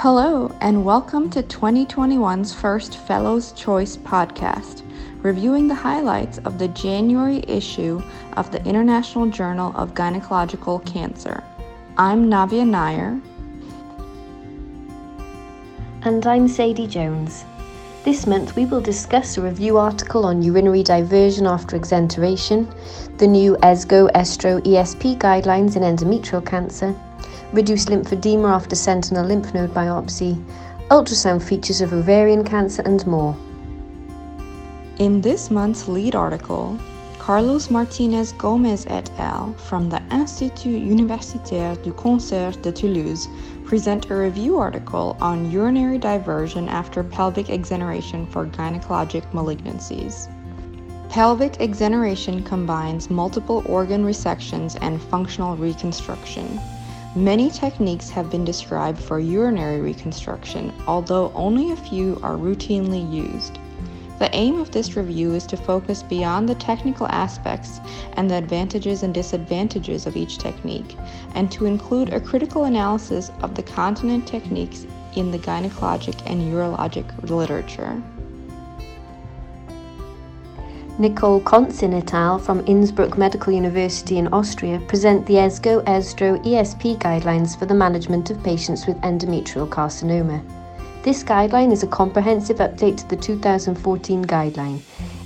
Hello, and welcome to 2021's first Fellows Choice podcast, reviewing the highlights of the January issue of the International Journal of Gynecological Cancer. I'm Navya Nair. And I'm Sadie Jones. This month we will discuss a review article on urinary diversion after exenteration, the new ESGO Estro ESP guidelines in endometrial cancer, reduced lymphedema after sentinel lymph node biopsy, ultrasound features of ovarian cancer, and more. In this month's lead article, Carlos Martinez Gomez et al. from the Institut Universitaire du Cancer de Toulouse present a review article on urinary diversion after pelvic exenteration for gynecologic malignancies. Pelvic exenteration combines multiple organ resections and functional reconstruction. Many techniques have been described for urinary reconstruction, although only a few are routinely used. The aim of this review is to focus beyond the technical aspects and the advantages and disadvantages of each technique, and to include a critical analysis of the continent techniques in the gynecologic and urologic literature. Nicole Concin et al. from Innsbruck Medical University in Austria present the ESGO ESTRO ESP guidelines for the management of patients with endometrial carcinoma. This guideline is a comprehensive update to the 2014 guideline.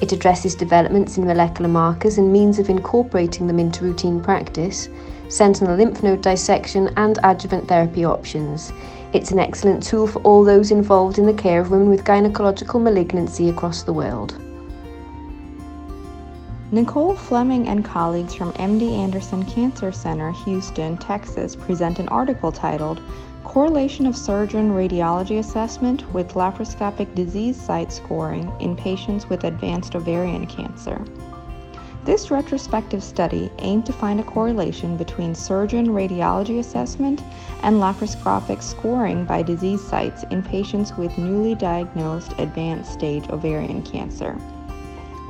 It addresses developments in molecular markers and means of incorporating them into routine practice, sentinel lymph node dissection, and adjuvant therapy options. It's an excellent tool for all those involved in the care of women with gynecological malignancy across the world. Nicole Fleming and colleagues from MD Anderson Cancer Center, Houston, Texas, present an article titled Correlation of Surgeon Radiology Assessment with Laparoscopic Disease Site Scoring in Patients with Advanced Ovarian Cancer. This retrospective study aimed to find a correlation between surgeon radiology assessment and laparoscopic scoring by disease sites in patients with newly diagnosed advanced stage ovarian cancer.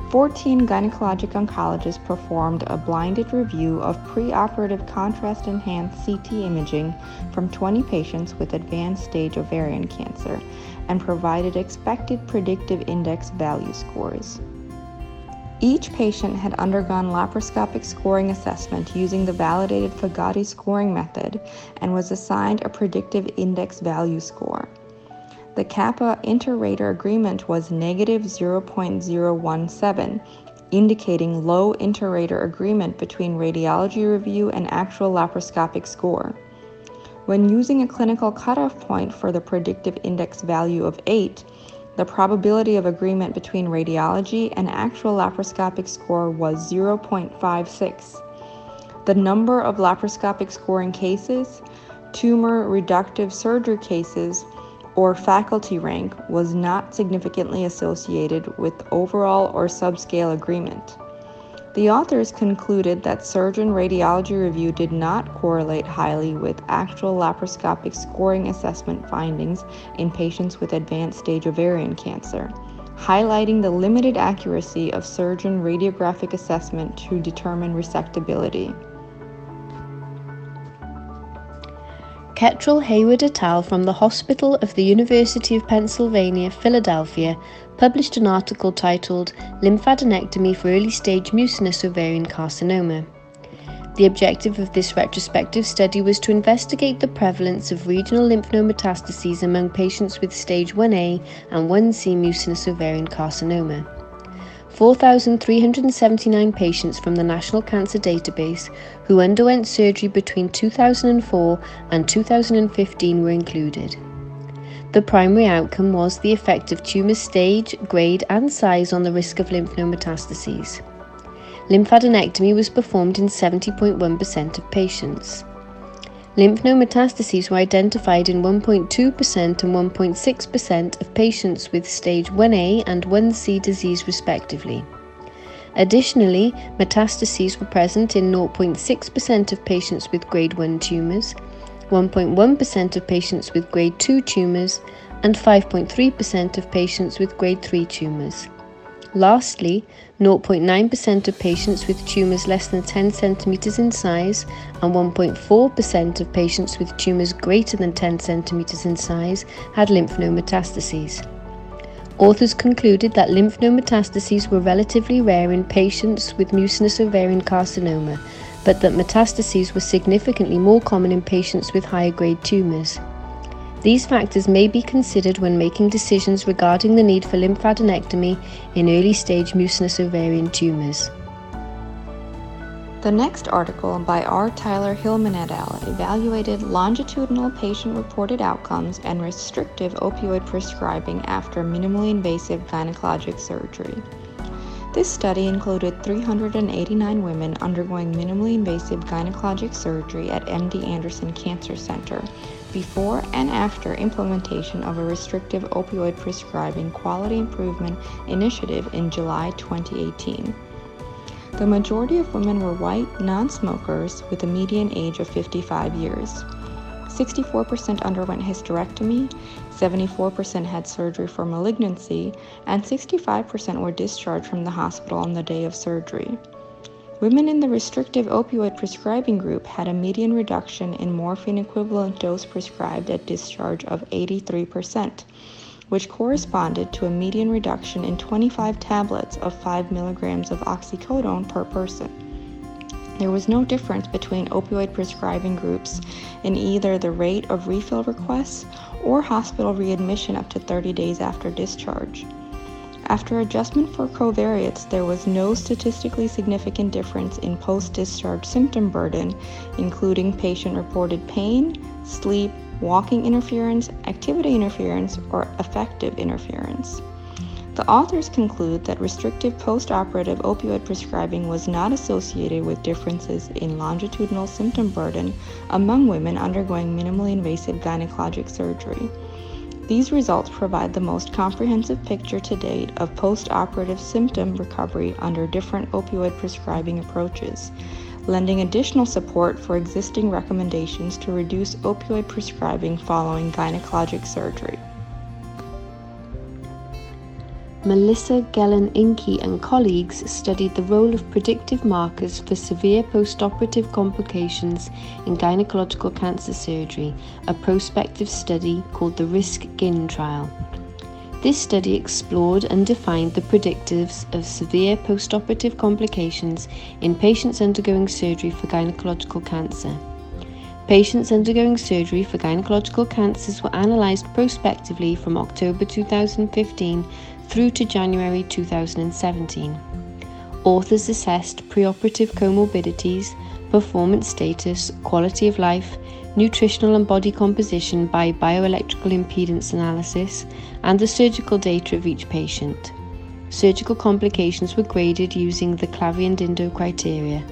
14 gynecologic oncologists performed a blinded review of preoperative contrast enhanced CT imaging from 20 patients with advanced stage ovarian cancer and provided expected predictive index value scores. Each patient had undergone laparoscopic scoring assessment using the validated Fagotti scoring method and was assigned a predictive index value score. The kappa inter-rater agreement was negative 0.017, indicating low inter-rater agreement between radiology review and actual laparoscopic score. When using a clinical cutoff point for the predictive index value of 8, the probability of agreement between radiology and actual laparoscopic score was 0.56. The number of laparoscopic scoring cases, tumor reductive surgery cases, or faculty rank was not significantly associated with overall or subscale agreement. The authors concluded that surgeon radiology review did not correlate highly with actual laparoscopic scoring assessment findings in patients with advanced stage ovarian cancer, highlighting the limited accuracy of surgeon radiographic assessment to determine resectability. Kettrell Hayward et al. from the Hospital of the University of Pennsylvania, Philadelphia, published an article titled Lymphadenectomy for Early Stage Mucinous Ovarian Carcinoma. The objective of this retrospective study was to investigate the prevalence of regional lymph node metastases among patients with stage 1A and 1C mucinous ovarian carcinoma. 4,379 patients from the National Cancer Database who underwent surgery between 2004 and 2015 were included. The primary outcome was the effect of tumour stage, grade, and size on the risk of lymph node metastases. Lymphadenectomy was performed in 70.1% of patients. Lymph node metastases were identified in 1.2% and 1.6% of patients with stage 1A and 1C disease, respectively. Additionally, metastases were present in 0.6% of patients with grade 1 tumours, 1.1% of patients with grade 2 tumours, and 5.3% of patients with grade 3 tumours. Lastly, 0.9% of patients with tumours less than 10 centimetres in size and 1.4% of patients with tumours greater than 10 centimetres in size had lymph node metastases. Authors concluded that lymph node metastases were relatively rare in patients with mucinous ovarian carcinoma, but that metastases were significantly more common in patients with higher grade tumours. These factors may be considered when making decisions regarding the need for lymphadenectomy in early stage mucinous ovarian tumours. The next article by R. Tyler Hillman et al. evaluated longitudinal patient reported outcomes and restrictive opioid prescribing after minimally invasive gynecologic surgery. This study included 389 women undergoing minimally invasive gynecologic surgery at MD Anderson Cancer Center before and after implementation of a restrictive opioid prescribing quality improvement initiative in July 2018. The majority of women were white, non smokers with a median age of 55 years. 64% underwent hysterectomy, 74% had surgery for malignancy, and 65% were discharged from the hospital on the day of surgery. Women in the restrictive opioid prescribing group had a median reduction in morphine equivalent dose prescribed at discharge of 83%, which corresponded to a median reduction in 25 tablets of 5 milligrams of oxycodone per person. There was no difference between opioid prescribing groups in either the rate of refill requests or hospital readmission up to 30 days after discharge. After adjustment for covariates, there was no statistically significant difference in post discharge symptom burden, including patient reported pain, sleep, walking interference, activity interference, or affective interference. The authors conclude that restrictive post-operative opioid prescribing was not associated with differences in longitudinal symptom burden among women undergoing minimally invasive gynecologic surgery. These results provide the most comprehensive picture to date of postoperative symptom recovery under different opioid prescribing approaches, lending additional support for existing recommendations to reduce opioid prescribing following gynecologic surgery. Melissa Gellin-Inke and colleagues studied the role of predictive markers for severe postoperative complications in gynecological cancer surgery, a prospective study called the RISC-GYN trial. This study explored and defined the predictives of severe postoperative complications in patients undergoing surgery for gynecological cancer. Patients undergoing surgery for gynecological cancers were analysed prospectively from October 2015 through to January 2017. Authors assessed preoperative comorbidities, performance status, quality of life, nutritional and body composition by bioelectrical impedance analysis, and the surgical data of each patient. Surgical complications were graded using the Clavien-Dindo criteria.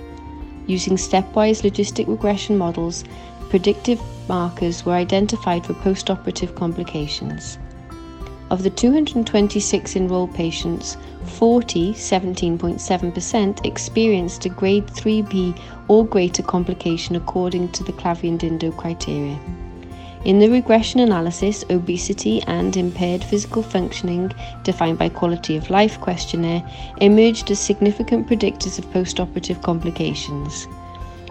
Using stepwise logistic regression models, predictive markers were identified for postoperative complications. Of the 226 enrolled patients, 40, 17.7%, experienced a grade 3B or greater complication according to the Clavien-Dindo criteria. In the regression analysis, obesity and impaired physical functioning, defined by quality of life questionnaire, emerged as significant predictors of postoperative complications.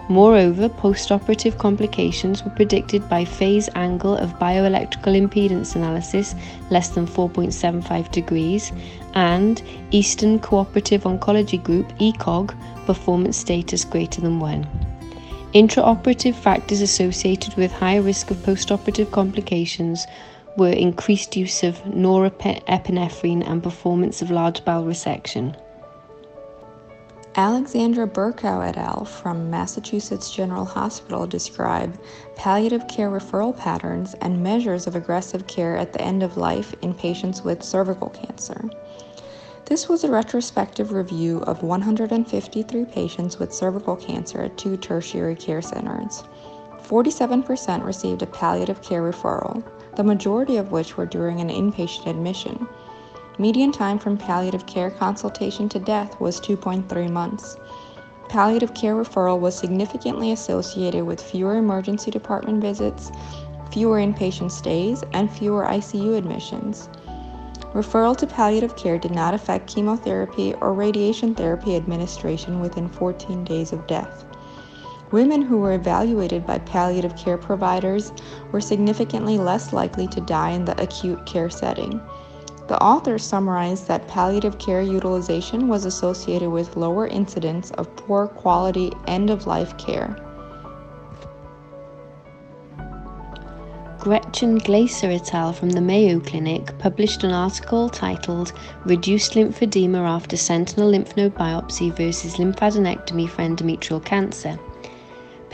Moreover, postoperative complications were predicted by phase angle of bioelectrical impedance analysis less than 4.75 degrees and Eastern Cooperative Oncology Group ECOG performance status greater than 1. Intraoperative factors associated with higher risk of postoperative complications were increased use of norepinephrine and performance of large bowel resection. Alexandra Burkow et al. from Massachusetts General Hospital describe palliative care referral patterns and measures of aggressive care at the end of life in patients with cervical cancer. This was a retrospective review of 153 patients with cervical cancer at two tertiary care centers. 47% received a palliative care referral, the majority of which were during an inpatient admission. Median time from palliative care consultation to death was 2.3 months. Palliative care referral was significantly associated with fewer emergency department visits, fewer inpatient stays, and fewer ICU admissions. Referral to palliative care did not affect chemotherapy or radiation therapy administration within 14 days of death. Women who were evaluated by palliative care providers were significantly less likely to die in the acute care setting. The authors summarized that palliative care utilization was associated with lower incidence of poor quality end of life care. Gretchen Glaser et al. from the Mayo Clinic published an article titled Reduced Lymphedema After Sentinel Lymph Node Biopsy versus Lymphadenectomy for Endometrial Cancer.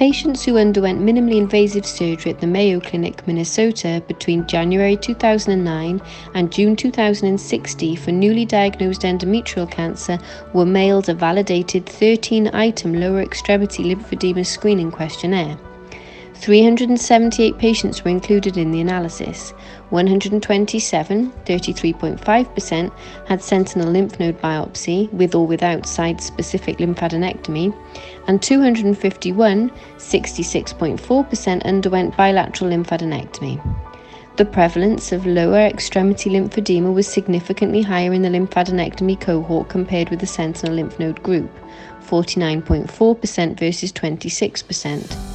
Patients who underwent minimally invasive surgery at the Mayo Clinic, Minnesota between January 2009 and June 2060 for newly diagnosed endometrial cancer were mailed a validated 13 item lower extremity lymphedema screening questionnaire. 378 patients were included in the analysis. 127, 33.5%, had sentinel lymph node biopsy with or without site specific lymphadenectomy, and 251, 66.4%, underwent bilateral lymphadenectomy. The prevalence of lower extremity lymphedema was significantly higher in the lymphadenectomy cohort compared with the sentinel lymph node group, 49.4% versus 26%.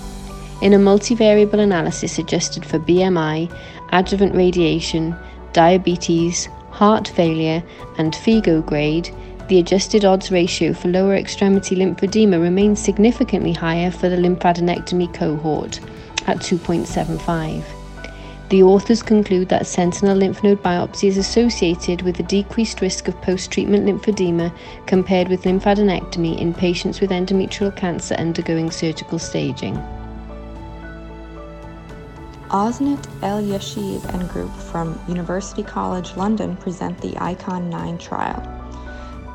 In a multivariable analysis adjusted for BMI, adjuvant radiation, diabetes, heart failure, and FIGO grade, the adjusted odds ratio for lower extremity lymphedema remains significantly higher for the lymphadenectomy cohort at 2.75. The authors conclude that sentinel lymph node biopsy is associated with a decreased risk of post treatment lymphedema compared with lymphadenectomy in patients with endometrial cancer undergoing surgical staging. Osnat Elyashiv and group from University College London present the ICON 9 trial.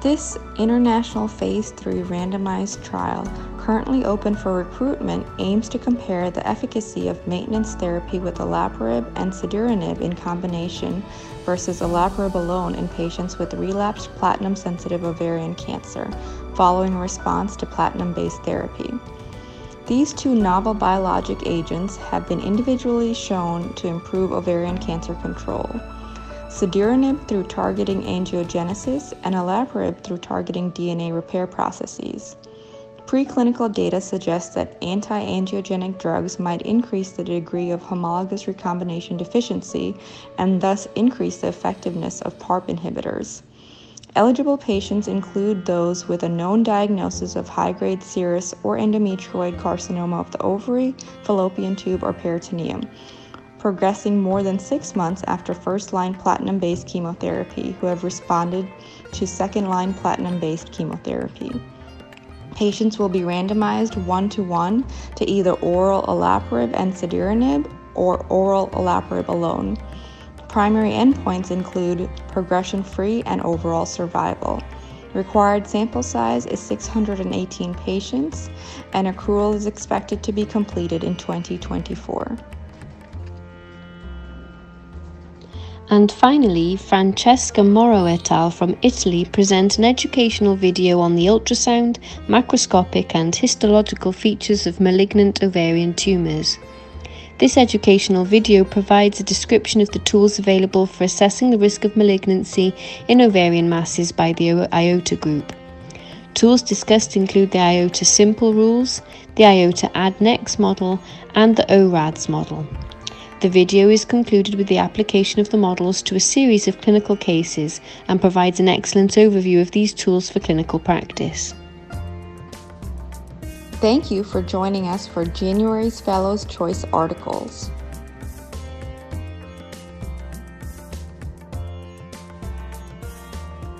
This international phase 3 randomized trial, currently open for recruitment, aims to compare the efficacy of maintenance therapy with olaparib and cediranib in combination versus olaparib alone in patients with relapsed platinum sensitive ovarian cancer following response to platinum based therapy. These two novel biologic agents have been individually shown to improve ovarian cancer control. Cediranib through targeting angiogenesis and olaparib through targeting DNA repair processes. Preclinical data suggests that anti angiogenic drugs might increase the degree of homologous recombination deficiency and thus increase the effectiveness of PARP inhibitors. Eligible patients include those with a known diagnosis of high grade serous or endometrioid carcinoma of the ovary, fallopian tube, or peritoneum, progressing more than six months after first line platinum based chemotherapy, who have responded to second line platinum based chemotherapy. Patients will be randomized one to one to either oral olaparib and cediranib or oral olaparib alone. Primary endpoints include progression free and overall survival. Required sample size is 618 patients, and accrual is expected to be completed in 2024. And finally, Francesca Moro et al. from Italy present an educational video on the ultrasound, macroscopic, and histological features of malignant ovarian tumours. This educational video provides a description of the tools available for assessing the risk of malignancy in ovarian masses by the IOTA group. Tools discussed include the IOTA Simple Rules, the IOTA ADNEX model, and the ORADS model. The video is concluded with the application of the models to a series of clinical cases and provides an excellent overview of these tools for clinical practice. Thank you for joining us for January's Fellows Choice articles.